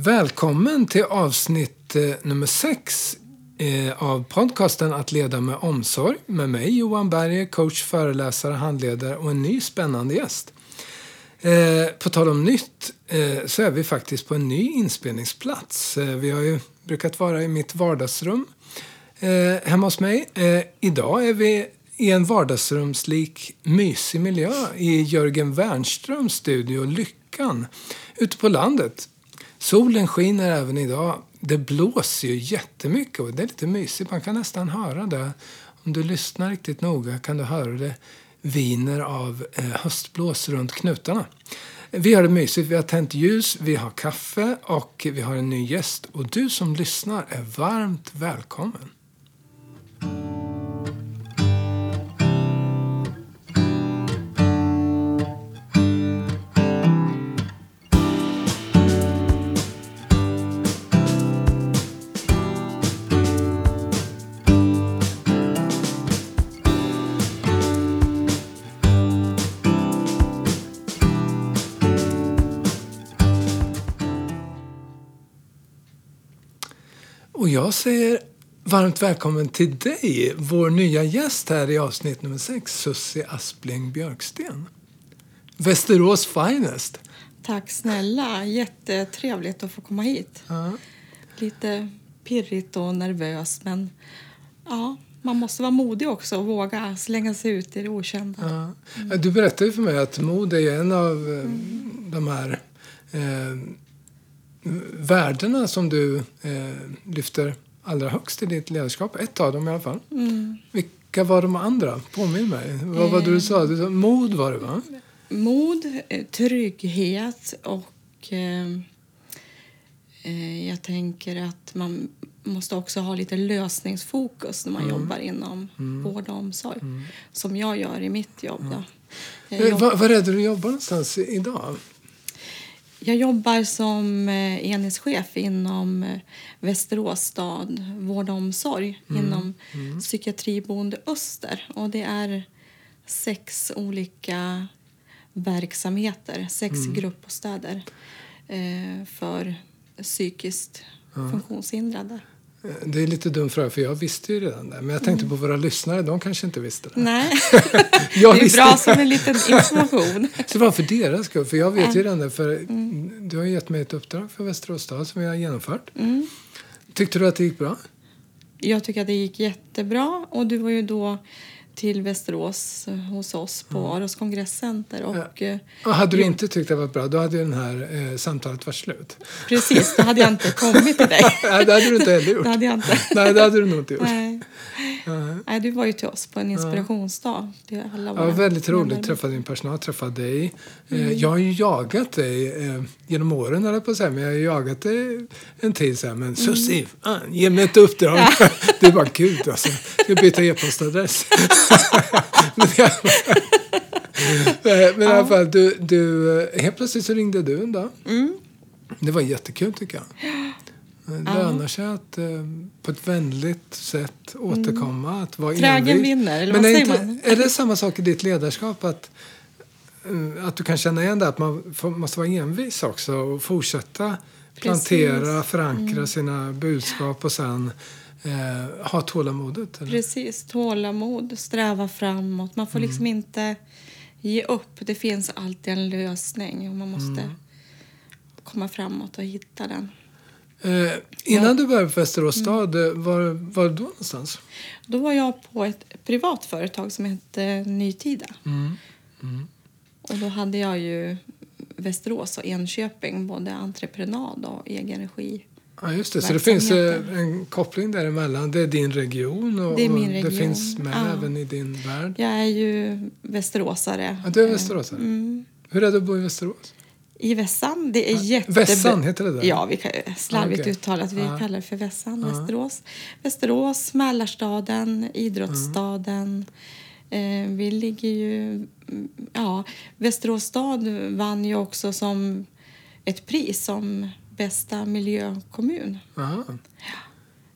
Välkommen till avsnitt eh, nummer sex eh, av podcasten Att leda med omsorg med mig Johan Berger, coach, föreläsare, handledare och en ny spännande gäst. Eh, på tal om nytt så är vi faktiskt på en ny inspelningsplats. Vi har ju brukat vara i mitt vardagsrum hemma hos mig. Idag är vi i en vardagsrumslik mysig miljö i Jörgen Wernströms studio Lyckan ute på landet. Solen skiner även idag. Det blåser ju jättemycket och det är lite mysigt. Man kan nästan höra det. Om du lyssnar riktigt noga kan du höra det viner av eh, höstblås runt knutarna. Vi har det mysigt. Vi har tänt ljus, vi har kaffe och vi har en ny gäst. Och du som lyssnar är varmt välkommen. Jag säger varmt välkommen till dig, vår nya gäst här i avsnitt nummer sex, Sussi Aspling Björksten. Västerås finest. Tack snälla. Jättetrevligt att få komma hit. Ja. Lite pirrigt och nervös men ja, man måste vara modig också och våga slänga sig ut i det okända. Ja. Du berättade för mig att mod är en av eh, de här eh, värdena som du eh, lyfter allra högst i ditt ledarskap. Ett av dem i alla fall. Mm. Vilka var de andra? Påminn mig. Vad var det du sa? Du sa mod var det va? Mod, eh, trygghet och eh, eh, jag tänker att man måste också ha lite lösningsfokus när man Mm. jobbar inom vård och omsorg. Som jag gör i mitt jobb. Eh, jobb- Var, var är det du jobbar någonstans idag? Jag jobbar som eh, enhetschef inom eh, Västerås stad vård och omsorg inom psykiatriboende Öster. Och det är sex olika verksamheter, sex gruppbostäder eh, för psykiskt funktionshindrade. Eh, Det är lite dum fråga, för jag visste ju redan det. Men jag tänkte på våra lyssnare, de kanske inte visste det. Nej, Jag det är bra som en liten information. Så det var för deras skull, för jag vet ju redan det. För Du har gett mig ett uppdrag för Västerås stad som vi har genomfört. Mm. Tyckte du att det gick bra? Jag tycker att det gick jättebra. Och du var ju då till Västerås eh, hos oss på Aros kongresscenter. Och, eh, Och hade du inte tyckt det var bra, då hade ju den här eh, samtalet varit slut. Precis, då hade jag inte kommit till dig. Nej, det hade du inte heller gjort. Det hade jag inte. Nej, det hade du nog inte gjort. Nej. Nej. Nej, du var ju till oss på en inspirationsdag. Ja, våra väldigt roligt att träffa din personal, träffa dig. Eh, Mm. Jag har ju jagat dig eh, genom åren, eller på att säga, men jag har jagat dig en tid. Så här, men Susie, fan, ge mig ett uppdrag. det är bara gud alltså. Jag byta e-postadress. men Eh, men i alla fall du, du, helt plötsligt så ringde du en dag. Mm. Det var jättekul tycker jag. Det lönar sig att eh, på ett vänligt sätt återkomma. Att vara Trägen envis. vinner, eller Men vad är, säger inte, man? är det samma sak i ditt ledarskap? Att, eh, att du kan känna igen det, att man får, måste vara envis också och fortsätta plantera, Precis. Mm. förankra sina budskap och sen eh, ha tålamodet? Eller? Precis, tålamod, sträva framåt. Man får liksom inte ge upp. Det finns alltid en lösning och man måste komma framåt och hitta den. Eh, innan du började på Västerås stad, eh, var var du då någonstans? Då var jag på ett privat företag som hette Nytida. Mm. Och då hade jag ju Västerås och Enköping, både entreprenad och egen regi. Ja, just det. Så det finns eh, en koppling däremellan. Det är din region och, Det och det region. finns med Ja. även i din värld. Jag är ju västeråsare. Ja, du är västeråsare. Mm. Hur är det att bo i Västerås? I Vässan. Det är jättebra. Vässan, heter det där? Ja, vi kan, slarvigt Okej. uttalat. Vi Ja. kallar det för Vässan, Ja. Västerås. Västerås, Mälarstaden, idrottsstaden. Eh, vi ligger ju... mm, Ja, Västerås stad vann ju också som ett pris som bästa miljökommun. Aha.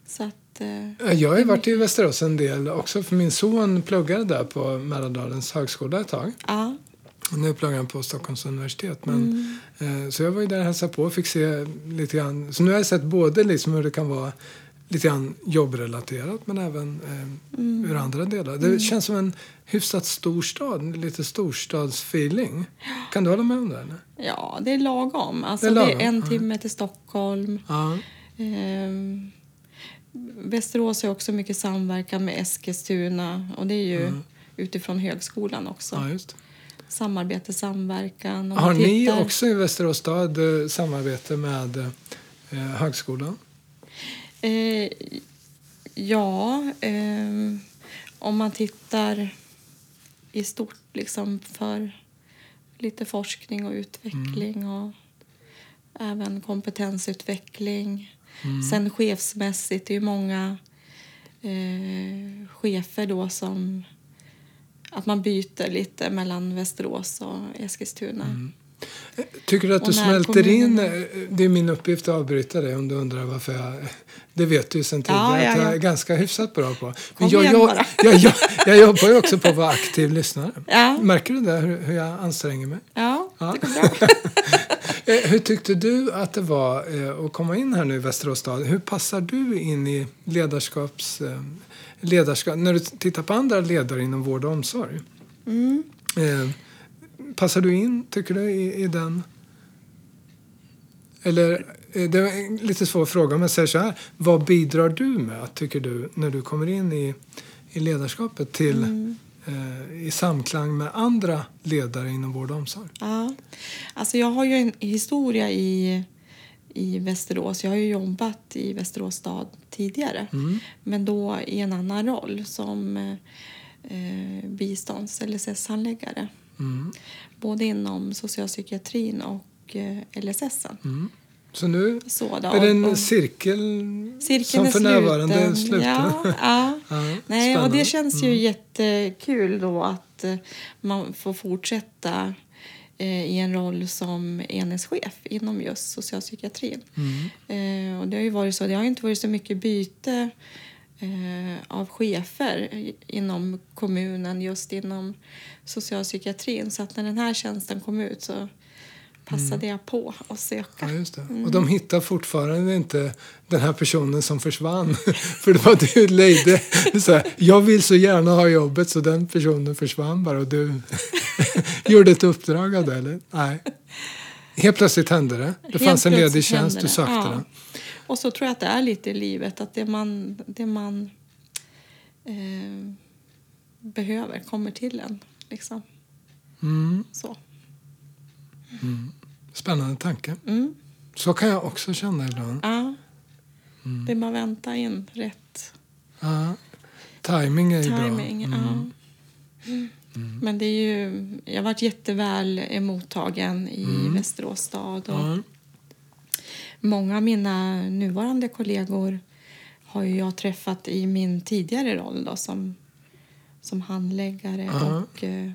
Så att... Eh, Jag har ju varit i Västerås en del också, för min son pluggade där på Mälardalens högskola ett tag. ja, Nu pluggar han på Stockholms universitet. Men, Mm. eh, så jag var ju där och hälsade på och fick se lite grann. Så nu har jag sett både liksom hur det kan vara lite grann jobbrelaterat men även eh, Mm. ur andra delar. Det känns som en hyfsat stor stad, lite storstadsfeeling. Kan du hålla med om det? Eller? Ja, det är lagom. Alltså, Det det är är, lagom, en ja. timme till Stockholm. Ja. Ehm, Västerås har också mycket samverkan med Eskilstuna och det är ju utifrån högskolan också. ja. Samarbete, samverkan. Har ni också i Västerås stad eh, samarbete med eh, högskolan? Eh, ja, ehm, om man tittar i stort liksom för lite forskning och utveckling och även kompetensutveckling. Sen chefsmässigt, det är ju många eh, chefer då som att man byter lite mellan Västerås och Eskilstuna. Tycker du att Och du smälter in? eh, Det är min uppgift att avbryta dig om du undrar varför jag... Det vet du ju sedan Ja, tidigare ja, att jag ja. är ganska hyfsat bra på. Kom jag, jag, jag, jag, jobbar ju också på att vara aktiv lyssnare. Ja. Märker du det, hur, hur jag anstränger mig? Ja, Ja. det går bra. Eh, Hur tyckte du att det var eh, att komma in här nu i Västerås stad? Hur passar du in i ledarskaps... Ledarskap, när du tittar på andra ledare inom vård och omsorg. Mm. Eh, passar du in, tycker du, i, i den? Eller, eh, det är en lite svår fråga, men säg så här. Vad bidrar du med, tycker du, när du kommer in i, i ledarskapet till, Mm. eh, i samklang med andra ledare inom vård och omsorg? Ja. Alltså jag har ju en historia i, i Västerås. Jag har ju jobbat i Västerås stad tidigare. Mm. Men då i en annan roll som eh, bistånds LSS-handläggare. Mm. Både inom socialpsykiatrin och eh, LSS. Mm. Så nu Så då, är det en och- cirkel Cirkeln som för närvarande är sluten. Ja, ja. Ja, Nej, och det känns ju jättekul då att eh, man får fortsätta i en roll som enhetschef inom just socialpsykiatrin. Mm. Eh, och det har ju varit så, det har inte varit så mycket byte eh, av chefer inom kommunen just inom socialpsykiatrin. Så att när den här tjänsten kom ut så passade jag på att söka. Ja. Mm. Och de hittar fortfarande inte den här personen som försvann. För det var du, Leide. Du sa, jag vill så gärna ha jobbet så den personen försvann bara och du gjorde ett uppdrag av det, eller? Nej. Helt plötsligt hände det. Det Helt fanns en ledig tjänst, du sökte Ja. den. Och så tror jag att det är lite i livet, att det man, det man eh, behöver kommer till en. Liksom. Mm. Så. Spännande tanke. Mm. Så kan jag också känna ibland. Ja. Mm. Det man väntar in rätt Ja. Timing är ju timing. bra. Mm. Men det är ju, jag har varit jätteväl mottagen i Västerås stad. Och Mm. Många av mina nuvarande kollegor har ju jag träffat i min tidigare roll då, som, som handläggare och, eh,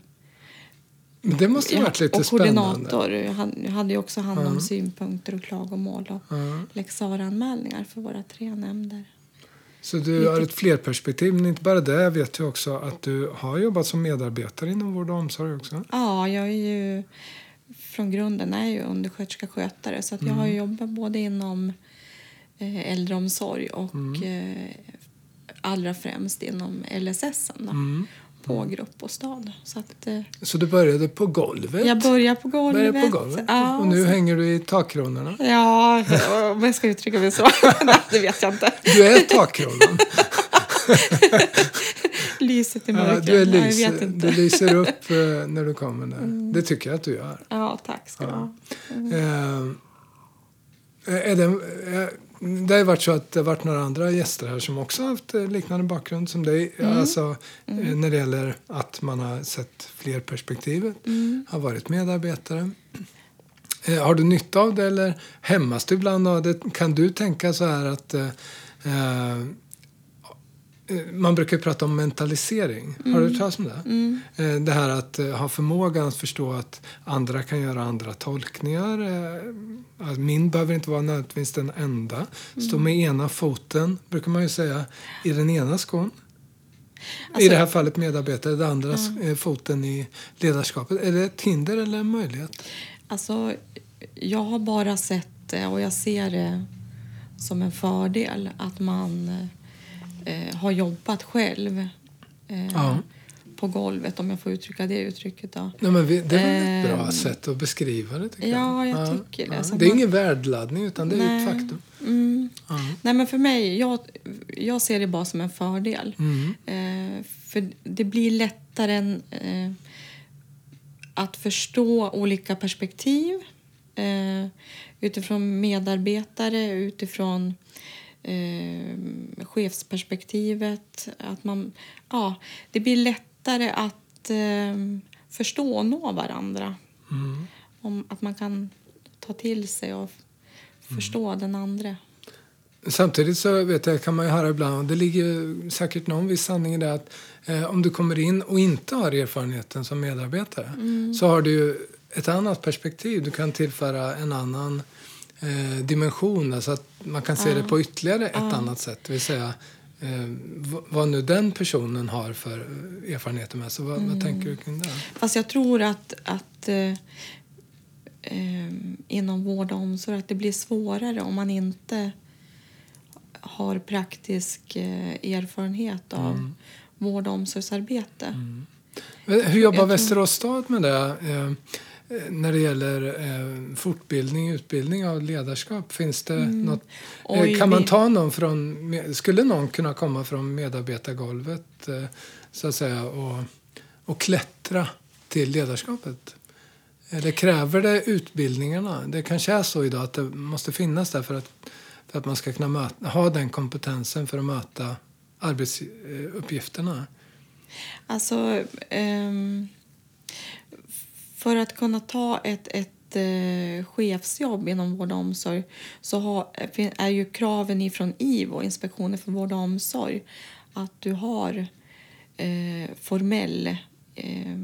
det måste ha varit lite och koordinator. Jag hade- ju också hand om synpunkter och klagomål och Ja. lex anmälningar för våra tre nämnder. Så du har ett flerperspektiv, men inte bara det. Jag vet ju också att du har jobbat som medarbetare inom vård och omsorg också. Ja, jag är ju från grunden är ju undersköterska skötare så att jag har Mm. jobbat både inom eh, äldreomsorg och Mm. eh, allra främst inom LSS då, Mm. På grupp och stad. Så att, eh, Så du började på golvet? jag börjar på golvet. Började på golvet. Ja, och nu så, hänger du i takkronorna? ja, om jag ska uttrycka mig så. Det vet jag inte. Du är takkronan. Lyset i ja, mörkret. du, är Nej, jag lyser, vet inte. Mm. du lyser upp eh, när du kommer där. Det tycker jag att du gör. Ja, tack ska du ha. Eh, är det, det har varit så att det har varit några andra gäster här som också har haft eh, liknande bakgrund som dig. Mm. Alltså, eh, när det gäller att man har sett fler perspektiv, Mm. har varit medarbetare. Eh, har du nytta av det eller hämmas du ibland av det? Kan du tänka så här att eh, eh, man brukar ju prata om mentalisering. Har du hört talas om det? Mm. Eh, Det här att eh, ha förmågan att förstå att andra kan göra andra tolkningar. eh, att Min behöver inte vara nödvändigtvis den enda. Stå med ena foten, brukar man ju säga, i den ena skon. I Alltså- det här fallet medarbetare, det andra eh, foten i ledarskapet. Är det ett hinder eller en möjlighet? Alltså, jag har bara sett det och jag ser det som en fördel att man eh, har jobbat själv eh, Ja. på golvet, om jag får uttrycka det uttrycket. Då. Nej, men det är ett bra Ehm, sätt att beskriva det tycker ja, jag. jag tycker det. Så Det är man- ingen värdeladdning utan det är Nej. ett faktum. Mm. Ja. Nej, men för mig, jag, jag ser det bara som en fördel. Mm. Eh, för det blir lättare än, eh, att förstå olika perspektiv eh, utifrån medarbetare, utifrån eh, chefsperspektivet. Att man, ja, det blir lättare att eh, förstå och nå varandra. Mm. Om att man kan ta till sig och förstå den andra. Samtidigt så vet jag, kan man ju höra ibland, och det ligger säkert någon viss sanning i det att eh, om du kommer in och inte har erfarenheten som medarbetare så har du ett annat perspektiv. Du kan tillföra en annan eh, dimension, alltså att man kan se det på ytterligare ett annat sätt. Det vill säga eh, vad nu den personen har för erfarenheter med sig. Vad, vad tänker du kring det? Fast jag tror att, att eh, eh, inom vård och omsorg att det blir svårare om man inte har praktisk eh, erfarenhet av vård och omsorgsarbete. Hur jobbar tror- Västerås stad med det? Eh, eh, när det gäller eh, fortbildning, utbildning av ledarskap, finns det något? Mm. Oj, eh, kan man ta någon från, skulle någon kunna komma från medarbetargolvet eh, så att säga och, och klättra till ledarskapet? Eller kräver det utbildningarna? Det kanske är så idag att det måste finnas där för att, för att man ska kunna möta, ha den kompetensen för att möta arbetsuppgifterna. Alltså, ehm, för att kunna ta ett, ett eh, chefsjobb inom vård och omsorg så har, är ju kraven ifrån IVO, Inspektionen för vård och omsorg, att du har eh, formell eh,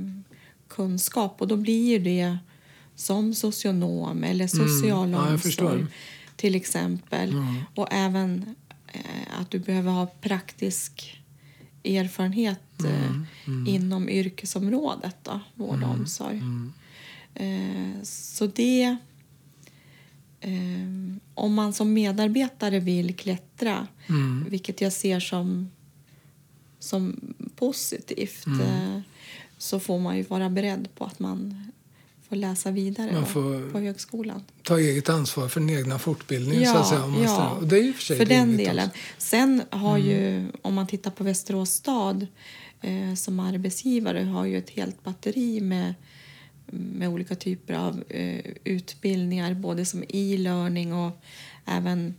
kunskap och då blir det som socionom eller social Mm. ja, omsorg till exempel. Och även eh, att du behöver ha praktisk erfarenhet eh, inom yrkesområdet, då, vård och omsorg. Eh, så det... Eh, om man som medarbetare vill klättra, Mm. vilket jag ser som, som positivt Mm. så får man ju vara beredd på att man får läsa vidare Man får- på högskolan. ta eget ansvar för den egna fortbildningen. så att säga, om man ja. och det är ju för för den delen. också. Mm. Sen har ju, om man tittar på Västerås stad eh, som arbetsgivare har ju ett helt batteri med, med olika typer av eh, utbildningar, både som e-learning och även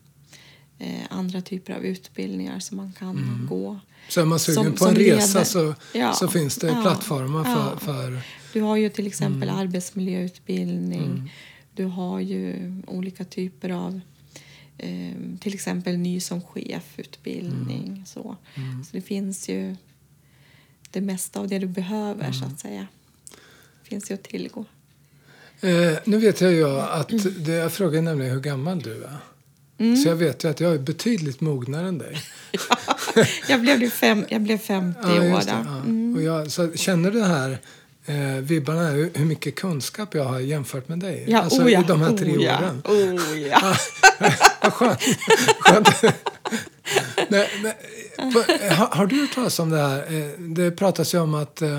eh, andra typer av utbildningar som man kan Mm. gå. Så är man sugen Som- på en resa leder. så, Ja. så finns det Ja. plattformar för, Ja. för Du har ju till exempel Mm. arbetsmiljöutbildning. Du har ju olika typer av eh, till exempel ny som chef-utbildning. Mm. Så. så det finns ju det mesta av det du behöver så Mm. att säga. finns ju att tillgå. Eh, nu vet jag ju att det, jag frågar nämligen hur gammal du är. Mm. Så jag vet ju att jag är betydligt mognare än dig. jag, blev fem, jag blev 50 Ja, år. det, ja. Mm. Och jag, så känner du här eh, vibbarna, hur, hur mycket kunskap jag har jämfört med dig? Ja, alltså oh ja, i de här tre oh ja, åren. Oh ja. Vad skönt. skönt. nej, nej, har, har du hört talas om det här? Eh, Det pratas ju om att eh,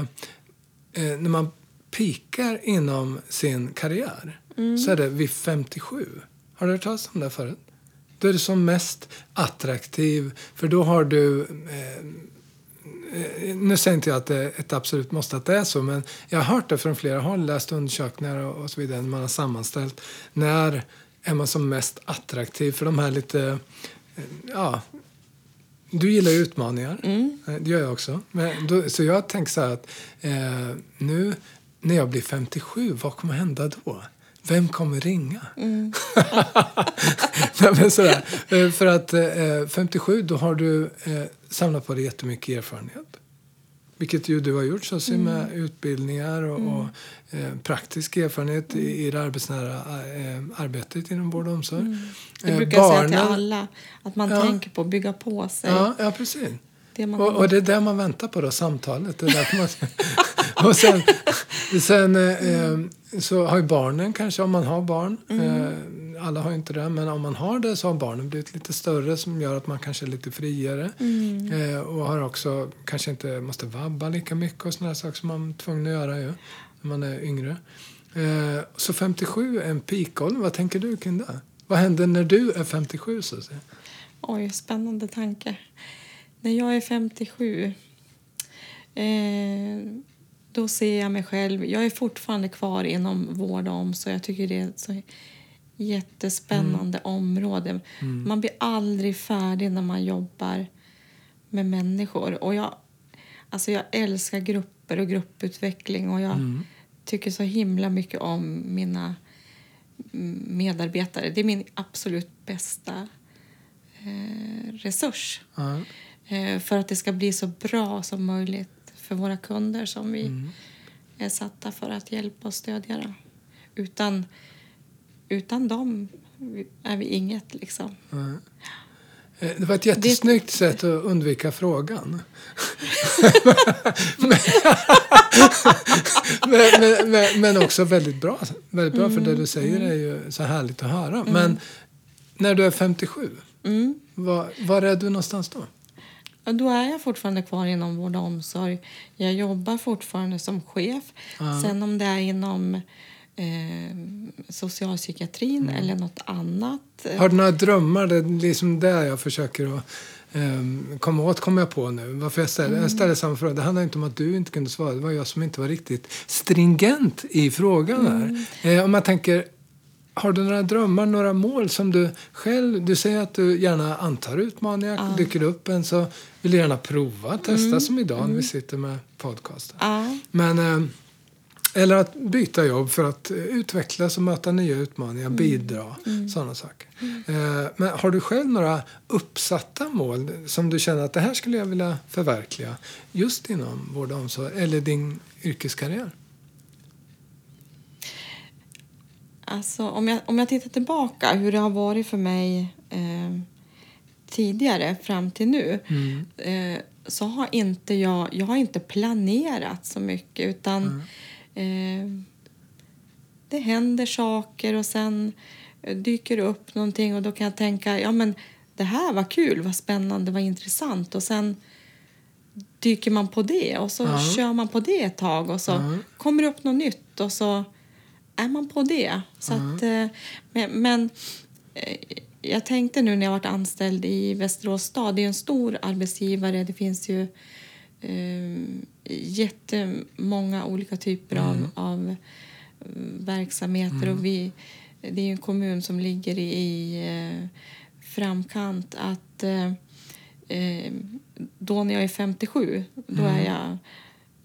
eh, när man pikar inom sin karriär så är det vid 57. Har du hört talas om det förut? Då är det som mest attraktiv, för då har du... Eh, nu säger inte jag att det är ett absolut måste att det är så, men jag har hört det från flera håll, läst undersökningar och, och så vidare, man har sammanställt. När är man som mest attraktiv för de här lite, ja, du gillar ju utmaningar, Eh, det gör jag också. Men då, så jag tänker så att eh, nu när jag blir 57, vad kommer hända då? Vem kommer ringa? Nej, men sådär. Eh, För att eh, 57, då har du eh, samlat på dig jättemycket erfarenhet. Vilket ju du har gjort, så mm. med utbildningar och, och eh, praktisk erfarenhet i, i det arbetsnära eh, arbetet inom vård och omsorg. Det Eh, brukar jag säga till barnen- alla, att man Ja. tänker på att bygga på sig. Ja, ja, precis. Det man Och, och det är det man väntar på då, samtalet. Det är man, och sen, sen eh, så har ju barnen kanske, om man har barn, eh, alla har ju inte det, men om man har det så har barnen blivit lite större som gör att man kanske är lite friare. Eh, och har också, kanske inte måste vabba lika mycket och sådana saker som man är tvungen att göra ju, när man är yngre. Eh, så 57 är en peakålder, vad tänker du kring det? Vad händer när du är 57 så att säga? Oj, spännande tanke. När jag är 57 eh, då ser jag mig själv... Jag är fortfarande kvar inom vård och omsorg. Jag tycker det är ett så jättespännande område. Man blir aldrig färdig när man jobbar med människor. Och jag, alltså jag älskar grupper och grupputveckling och jag tycker så himla mycket om mina mm, medarbetare. Det är min absolut bästa eh, resurs Ja. Eh, för att det ska bli så bra som möjligt för våra kunder som vi är satta för att hjälpa och stödja. Då. Utan, utan dem är vi inget. Liksom. Eh, Det var ett jättesnyggt sätt att undvika frågan. men, men, men, men också väldigt bra. Väldigt bra för det du säger är ju så härligt att höra. Men när du är 57, Mm. var, var är du någonstans då? Då är jag fortfarande kvar inom vård och omsorg. Jag jobbar fortfarande som chef. Sen om det är inom eh, socialpsykiatrin eller något annat. eh, Har du några drömmar? Det är liksom det jag försöker att um, komma åt, kommer jag på nu. Varför jag ställer, jag ställer samma fråga. Det handlar inte om att du inte kunde svara. Det var jag som inte var riktigt stringent i frågan där. Eh, om man tänker, har du några drömmar, några mål som du själv... Du säger att du gärna antar utmaningar. Dyker det upp en så vill du gärna prova, testa som idag när vi sitter med podcasten. Ja. Men, eh, eller att byta jobb för att utvecklas och möta nya utmaningar, bidra, sådana saker. Eh, men har du själv några uppsatta mål som du känner att det här skulle jag vilja förverkliga just inom vård och omsorg eller din yrkeskarriär? Alltså, om, jag, om jag tittar tillbaka hur det har varit för mig eh, tidigare fram till nu eh, så har inte jag, jag har inte planerat så mycket utan eh, det händer saker och sen dyker det upp någonting och då kan jag tänka ja men det här var kul, vad spännande, vad intressant. Och sen dyker man på det och så Ja. kör man på det ett tag och så kommer det upp något nytt och så är man på det. Så att, eh, men men eh, jag tänkte nu när jag varit anställd i Västerås stad, det är en stor arbetsgivare, det finns ju eh, jättemånga olika typer av, av eh, verksamheter och vi, det är en kommun som ligger i, i framkant att eh, då när jag är 57, då är jag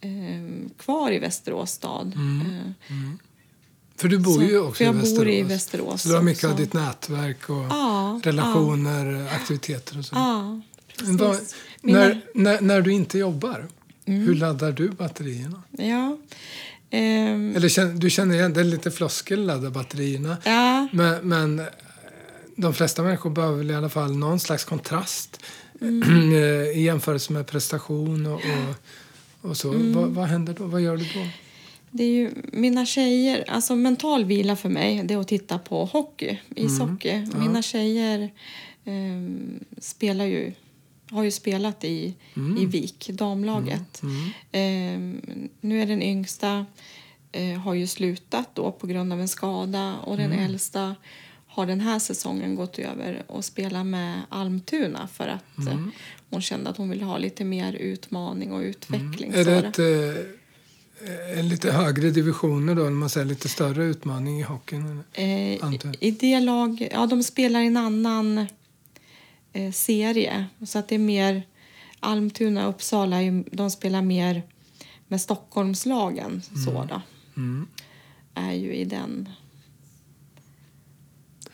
eh, kvar i Västerås stad. Eh, För du bor Så- ju också jag i bor Västerås. i Västerås Så du har mycket också. av ditt nätverk och Ja, relationer, aktiviteter och så. Ja, precis. Mina- när, när, när du inte jobbar, Mm. hur laddar du batterierna? Ja. Ehm, Eller du känner igen, det är lite floskel, ladda batterierna. ja. Men, men eh, de flesta människor behöver väl i alla fall någon slags kontrast Mm. i jämförelse med prestation och, och, och så. Mm. Vad, vad händer då? Vad gör du då? Det är ju mina tjejer, alltså mental vila för mig det är att titta på hockey, ishockey. Mina tjejer ehm, spelar ju, har ju spelat i, i VIK, damlaget. Ehm, nu är den yngsta eh, har ju slutat då på grund av en skada och den äldsta har den här säsongen gått över och spelar med Almtuna för att eh, hon kände att hon ville ha lite mer utmaning och utveckling. Är det ett, eh, en lite högre divisioner då, man säger lite större utmaning i hockeyn? Eh, Antar I det lag, ja de spelar i en annan eh, serie. Så att det är mer Almtuna och Uppsala, de spelar mer med Stockholmslagen. Så då. Mm. Är ju i den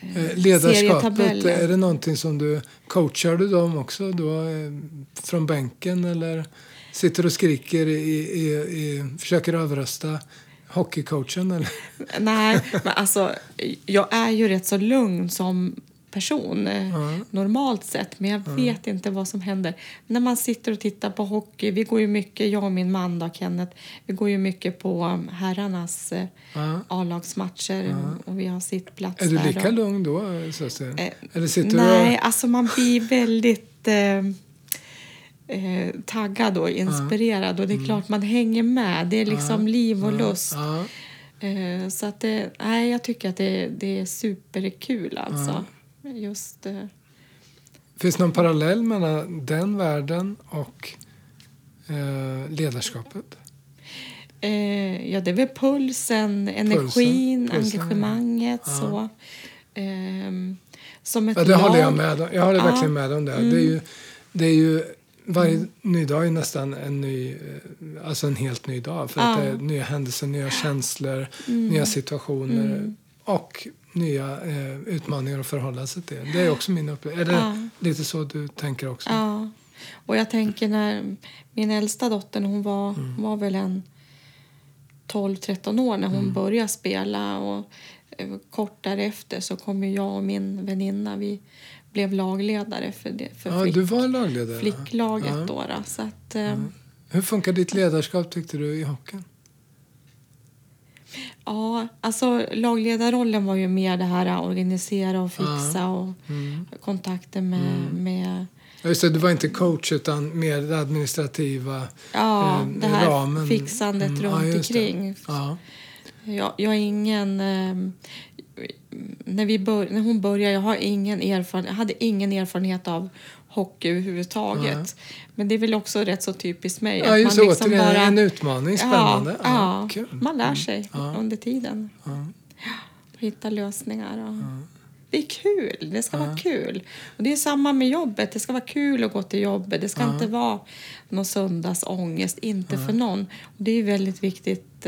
Eh, Ledarskapet, serietabellen. är det någonting som du coachar du dem också då, eh, från bänken eller sitter du och skriker, i, i, i, försöker överrösta hockeycoachen? Eller? Nej, men alltså jag är ju rätt så lugn som person Ja. normalt sett, men jag vet inte vad som händer. När man sitter och tittar på hockey, vi går ju mycket, jag och min man då, Kenneth, vi går ju mycket på um, herrarnas Ja. A-lagsmatcher och vi har sittplats Är du lika och- lugn då? Så att säga? Eh, Eller sitter du Nej, och... alltså man blir väldigt eh, eh, taggad och inspirerad och det är klart man hänger med. Det är liksom liv och lust. Eh, så att det, nej, jag tycker att det, det är superkul alltså. Just eh, Finns det någon parallell mellan den världen och eh, ledarskapet? eh, ja, det är väl pulsen, energin, pulsen, engagemanget ja. så. Ehm, som ett Ja, det lag. håller jag med om. Jag håller. Mm. verkligen med om det. Det är ju, det är ju, varje ny dag är nästan en, ny, eh, alltså en helt ny dag. För att Ja. det är nya händelser, nya känslor, Mm. nya situationer och nya eh, utmaningar att förhålla sig till. Det är också min upplevelse. Är det Ja. lite så du tänker också? Ja. Och jag tänker när min äldsta dotter, hon var, Mm. var väl en 12-13 år när hon Mm. började spela och eh, kort därefter så kom ju jag och min väninna, vi blev lagledare för, det, för Ja, flick, du var lagledare? flicklaget Ja. då. då. Så att, eh, Hur funkar ditt ledarskap tyckte du i hockeyn? Ja, alltså lagledarrollen var ju mer det här att organisera och fixa Ja. och Mm. kontakter med, med Ja, Just det, du var inte coach utan mer det administrativa ja, eh, det här ramen. fixandet Mm, ja, runt det. omkring. Ja. Jag, jag är ingen... ehm, när, vi bör, när hon började, jag, har ingen erfarenhet, jag hade ingen erfarenhet av hockey överhuvudtaget. Men det är väl också rätt så typiskt mig. Ja, just man liksom återigen en utmaning. Spännande. Ja, ja, kul. man lär sig Ja. under tiden. Ja. Hitta lösningar. Och... Det är kul. Det ska vara kul. Och det är samma med jobbet. Det ska vara kul att gå till jobbet. Det ska inte vara någon söndagsångest. Inte för någon. Och det är väldigt viktigt.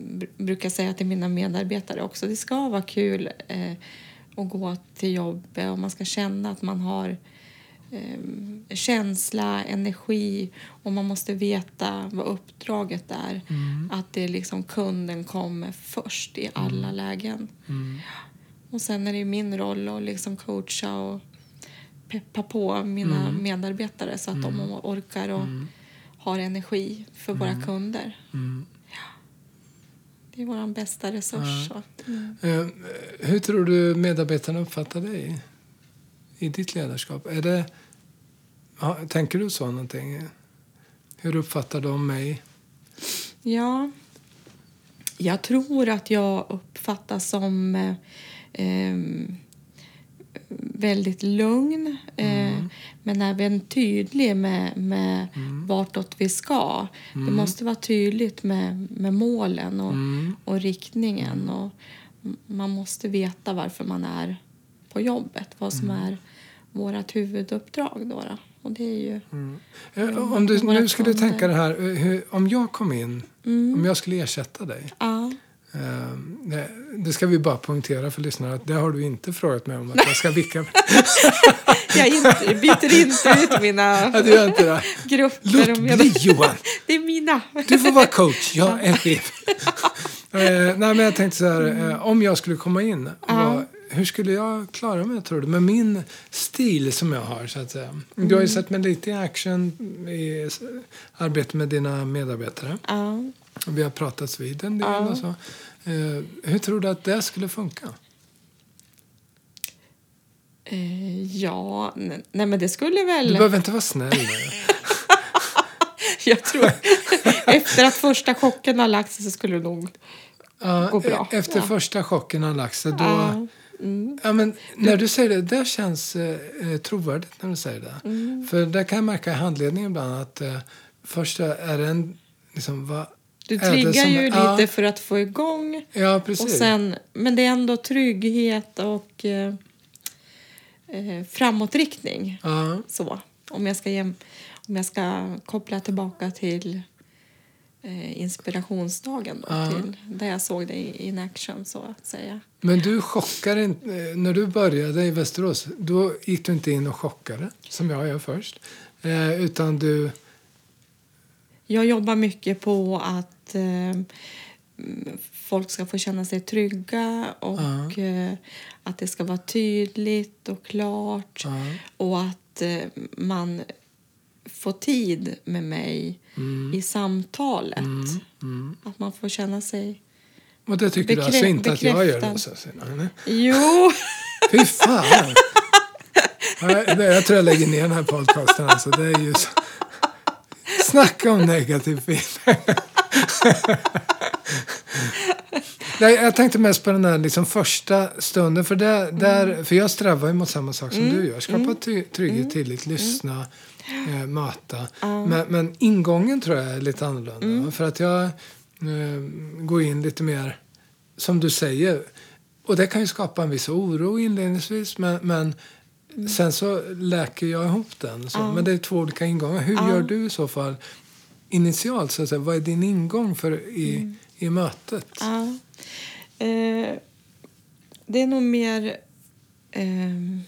Br- brukar säga till mina medarbetare också. Det ska vara kul eh, att gå till jobbet och man ska känna att man har eh, känsla, energi och man måste veta vad uppdraget är. Att det är liksom kunden kommer först i alla lägen. Och sen är det min roll att liksom coacha och peppa på mina medarbetare så att de orkar och har energi för våra kunder. Det är vår bästa resurs. så. Mm. Eh, hur tror du medarbetarna uppfattar dig i ditt ledarskap? Är det, ja, tänker du så någonting? Hur uppfattar de mig? Ja, jag tror att jag uppfattas som eh, em, väldigt lugn eh, men även tydlig med, med vartåt vi ska. Det måste vara tydligt med, med målen och, Mm. och riktningen. Och man måste veta varför man är på jobbet, vad som är vårt huvuduppdrag. Då, då. Och det är ju... Eh, Om du nu skulle tänka det här, eh, hur, om jag kom in, om jag skulle ersätta dig. Ja. Eh, det, det ska vi bara poängtera för lyssnarna att det har du inte frågat mig om att jag ska vicka. Jag inte, byter inte ut mina ja, du gör inte det. grupper. Låt bli Johan! Det är mina. Du får vara coach, jag är chef. eh, nej, men jag tänkte så här, eh, om jag skulle komma in, vad, hur skulle jag klara mig tror du? Med min stil som jag har så att säga. Du har ju sett mig lite i action i s- arbete med dina medarbetare. Vi har pratats vid en del Ja. och så. Eh, hur tror du att det skulle funka? Eh, ja, ne- nej men det skulle Du väl... behöver inte vara snäll. Jag tror... Efter att första chocken har lagt sig så skulle det nog... Ja, Går bra. e- Efter Ja. första chocken har lagt sig, då... Ja. Mm. Ja, men när du säger det, det känns eh, eh, trovärdigt när du säger det. Mm. För där kan jag märka i handledningen ibland att eh, först är det en... Liksom, vad Du triggar ju ja, lite för att få igång. Ja, precis. Och sen, men det är ändå trygghet och eh, eh, framåtriktning. ja, Så, om jag ska, jäm, om jag ska koppla tillbaka till eh, inspirationsdagen då, Ja. till där jag såg det i- in action så att säga. men du chockar inte... eh, När du började i Västerås, då gick du inte in och chockade, som jag gör först. Eh, utan du... Jag jobbar mycket på att eh, mm, folk ska få känna sig trygga och Ja. eh, att det ska vara tydligt och klart Ja. och att eh, man får tid med mig i samtalet. Mm. Att man får känna sig... Och det tycker du alltså inte att jag gör? bekräftad. Att säga. Nej, nej. Jo! Fy fan! Jag tror jag lägger ner den här podcasten. Alltså. Det är ju så... Snacka om negativ feedback. Nej, jag tänkte mest på den här liksom första stunden. För, där, där, för jag strävar ju mot samma sak som du gör. Skapa ty- trygghet, tillit, lyssna, eh, möta. Men, men ingången tror jag är lite annorlunda. För att jag eh, går in lite mer, som du säger. Och det kan ju skapa en viss oro inledningsvis. Men, men sen så läker jag ihop den. Så. Men det är två olika ingångar. Hur gör du i så fall initialt? Så att säga? Vad är din ingång för i, i mötet? Eh, det är nog mer... ehm,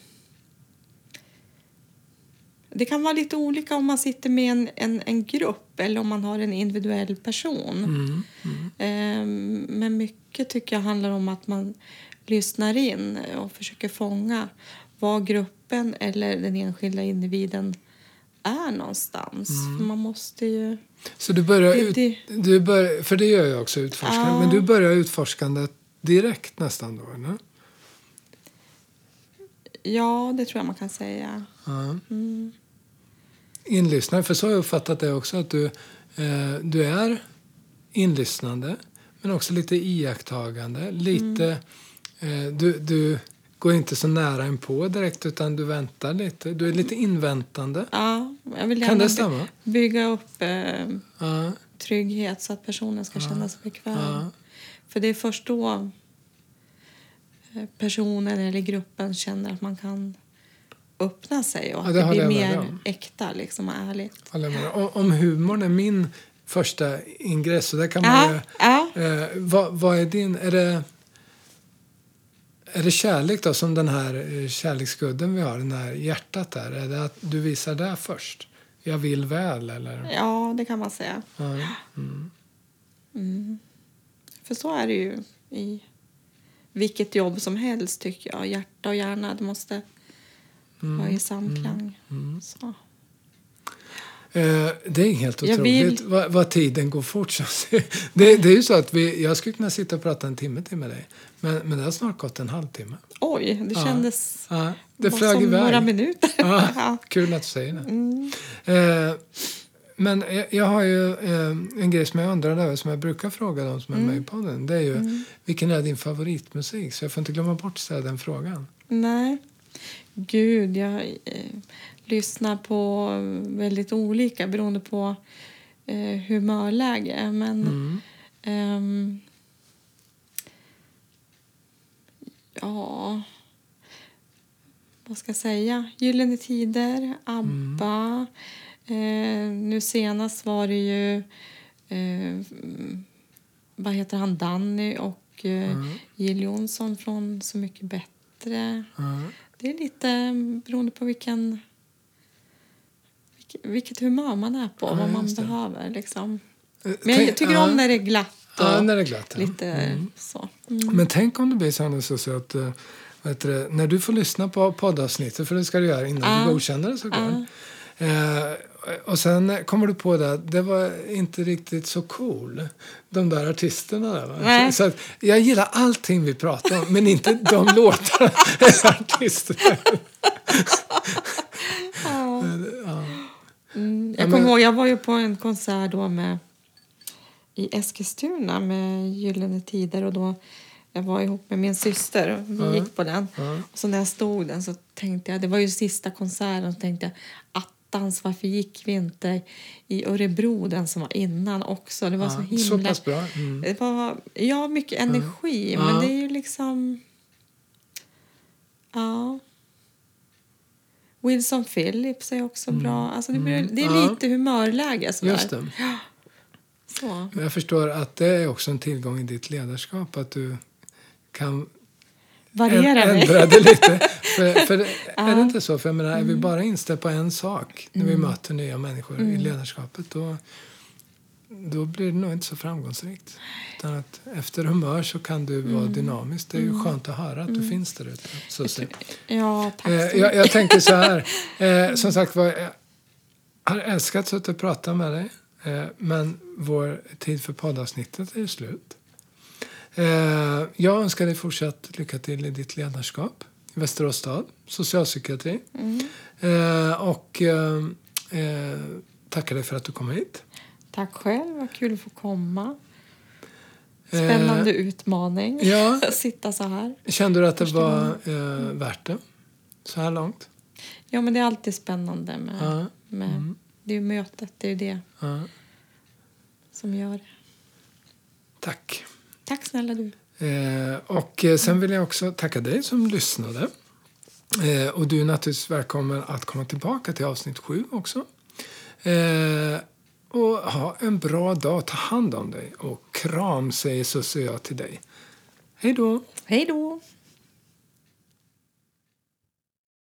det kan vara lite olika om man sitter med en, en, en grupp eller om man har en individuell person. Mm, Ehm, men mycket tycker jag handlar om att man lyssnar in och försöker fånga var gruppen eller den enskilda individen är någonstans. Mm. För man måste ju... Så du börjar ut, det- du bör, för det gör jag också utforskande. Ja. Men du börjar utforskandet direkt nästan då, eller? Ja, det tror jag man kan säga. Ja. Mm. Inlyssnare, för så har jag uppfattat det också att du, eh, du är inlyssnande men också lite iakttagande. Lite, Mm. eh, du, du går inte så nära en på direkt utan du väntar lite. Du är lite inväntande. Ja, jag vill Kan det stämma? bygga upp eh, Ja, trygghet så att personen ska känna sig bekväm. ja, För det är först då eh, personen eller gruppen känner att man kan öppna sig och Ja, att det det, blir mer om. äkta liksom, och ärligt. Om, om humorn är min första ingress, så där kan man Ja, ja. Eh, vad, vad är din... Är det, är det kärlek då, som den här eh, kärleksgudden vi har, den här hjärtat där? Är det att du visar det först? Jag vill väl, eller? ja, det kan man säga. Ja. Mm. Mm. För så är det ju i vilket jobb som helst tycker jag. Hjärta och hjärna, det måste vara i samklang. Mm. Så. Eh, det är helt otroligt vill- vad, vad tiden går fort. Det, det är ju så att vi, jag skulle kunna sitta och prata en timme till med dig. Men, men det har snart gått en halvtimme. Oj, det kändes Ja, det bara flög som iväg. några minuter. Ja, kul att du säger det. Mm. Eh, men jag, jag har ju eh, en grej som jag undrar över som jag brukar fråga de som är Mm. med i podden. Det är ju vilken är din favoritmusik? Så jag får inte glömma bort den frågan. Nej. Gud, jag eh, lyssnar på väldigt olika beroende på eh, humörläge. Men Mm. ehm, ja, vad ska jag säga? Gyllene Tider, ABBA. Eh, nu senast var det ju eh, vad heter han, Danny och eh, Mm. Jill Johnson från Så mycket bättre. Ja. Det är lite mm, beroende på vilken, vilket, humör man är på, Ja, vad man behöver. Liksom. Eh, Men jag tycker ja, om när det är glatt och Ja, när det är glatt. lite så. Mm. Men tänk om det blir så, så att eh, heter det, när du får lyssna på poddavsnittet, för det ska du göra innan Ja. du godkänner det såklart. Eh, och sen kommer du på det att det var inte riktigt så cool, de där artisterna där. Så att jag gillar allting vi pratar om, men inte de låtarna eller artisterna. Ja. Ja. Mm. Ja, Jag men- kommer ihåg, jag var ju på en konsert då med i Eskilstuna med Gyllene Tider och då jag var ihop med min syster och vi Ja. gick på den. Ja. Och så när jag stod den så tänkte jag, det var ju sista konserten, så tänkte jag attans varför gick vi inte i Örebro den som var innan också? Det var så Ja, så himla... pass bra. Mm. Det var, ja, mycket energi, Ja. men det är ju liksom... Ja. Wilson Phillips är också bra. Alltså det, blir, det är Mm. Ja. lite humörläge. Sådär. Just det. Så. Men jag förstår att det är också en tillgång i ditt ledarskap, att du kan Variera. Ändra det lite. För, för är det Ja. Mm. inte så? För jag menar, är vi bara inställda på en sak när vi möter nya människor i ledarskapet då, då blir det nog inte så framgångsrikt. Utan att efter humör så kan du vara dynamisk. Det är ju skönt att höra att du finns där ute. Susie. Ja, tack Eh, så jag, jag tänker så här. Eh, som sagt var, jag har älskat att och prata med dig. Eh, men vår tid för poddavsnittet är slut. Eh, jag önskar dig fortsatt lycka till i ditt ledarskap i Västerås stad, socialpsykiatri. Eh, och eh, tackar dig för att du kom hit. Tack själv, vad kul att få komma. Spännande utmaning ja. att sitta så här. Kände du att det var eh, värt det så här långt? Ja, men det är alltid spännande med, Ja. med det är mötet, det är det Ja. som gör det. Tack. Tack snälla du. Eh, och eh, sen vill jag också tacka dig som lyssnade. Eh, och du är naturligtvis välkommen att komma tillbaka till avsnitt sju också. Eh, och ha en bra dag. Ta hand om dig. Och kram säger Susse och jag till dig. Hej då! Hej då!